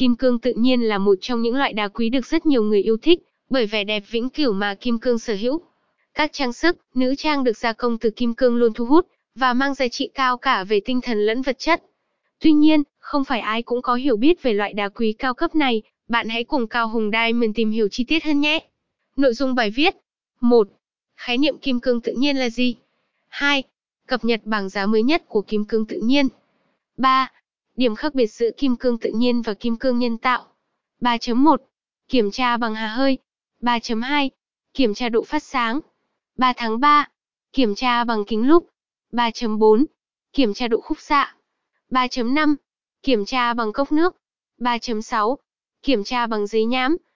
Kim cương tự nhiên là một trong những loại đá quý được rất nhiều người yêu thích, bởi vẻ đẹp vĩnh cửu mà kim cương sở hữu. Các trang sức, nữ trang được gia công từ kim cương luôn thu hút và mang giá trị cao cả về tinh thần lẫn vật chất. Tuy nhiên, không phải ai cũng có hiểu biết về loại đá quý cao cấp này, bạn hãy cùng Cao Hùng Diamond tìm hiểu chi tiết hơn nhé. Nội dung bài viết 1. Khái niệm kim cương tự nhiên là gì? 2. Cập nhật bảng giá mới nhất của kim cương tự nhiên. 3. Điểm khác biệt giữa kim cương tự nhiên và kim cương nhân tạo. 3.1. Kiểm tra bằng hà hơi. 3.2. Kiểm tra độ phát sáng. 3 tháng 3. Kiểm tra bằng kính lúp. 3.4. Kiểm tra độ khúc xạ. 3.5. Kiểm tra bằng cốc nước. 3.6. Kiểm tra bằng giấy nhám.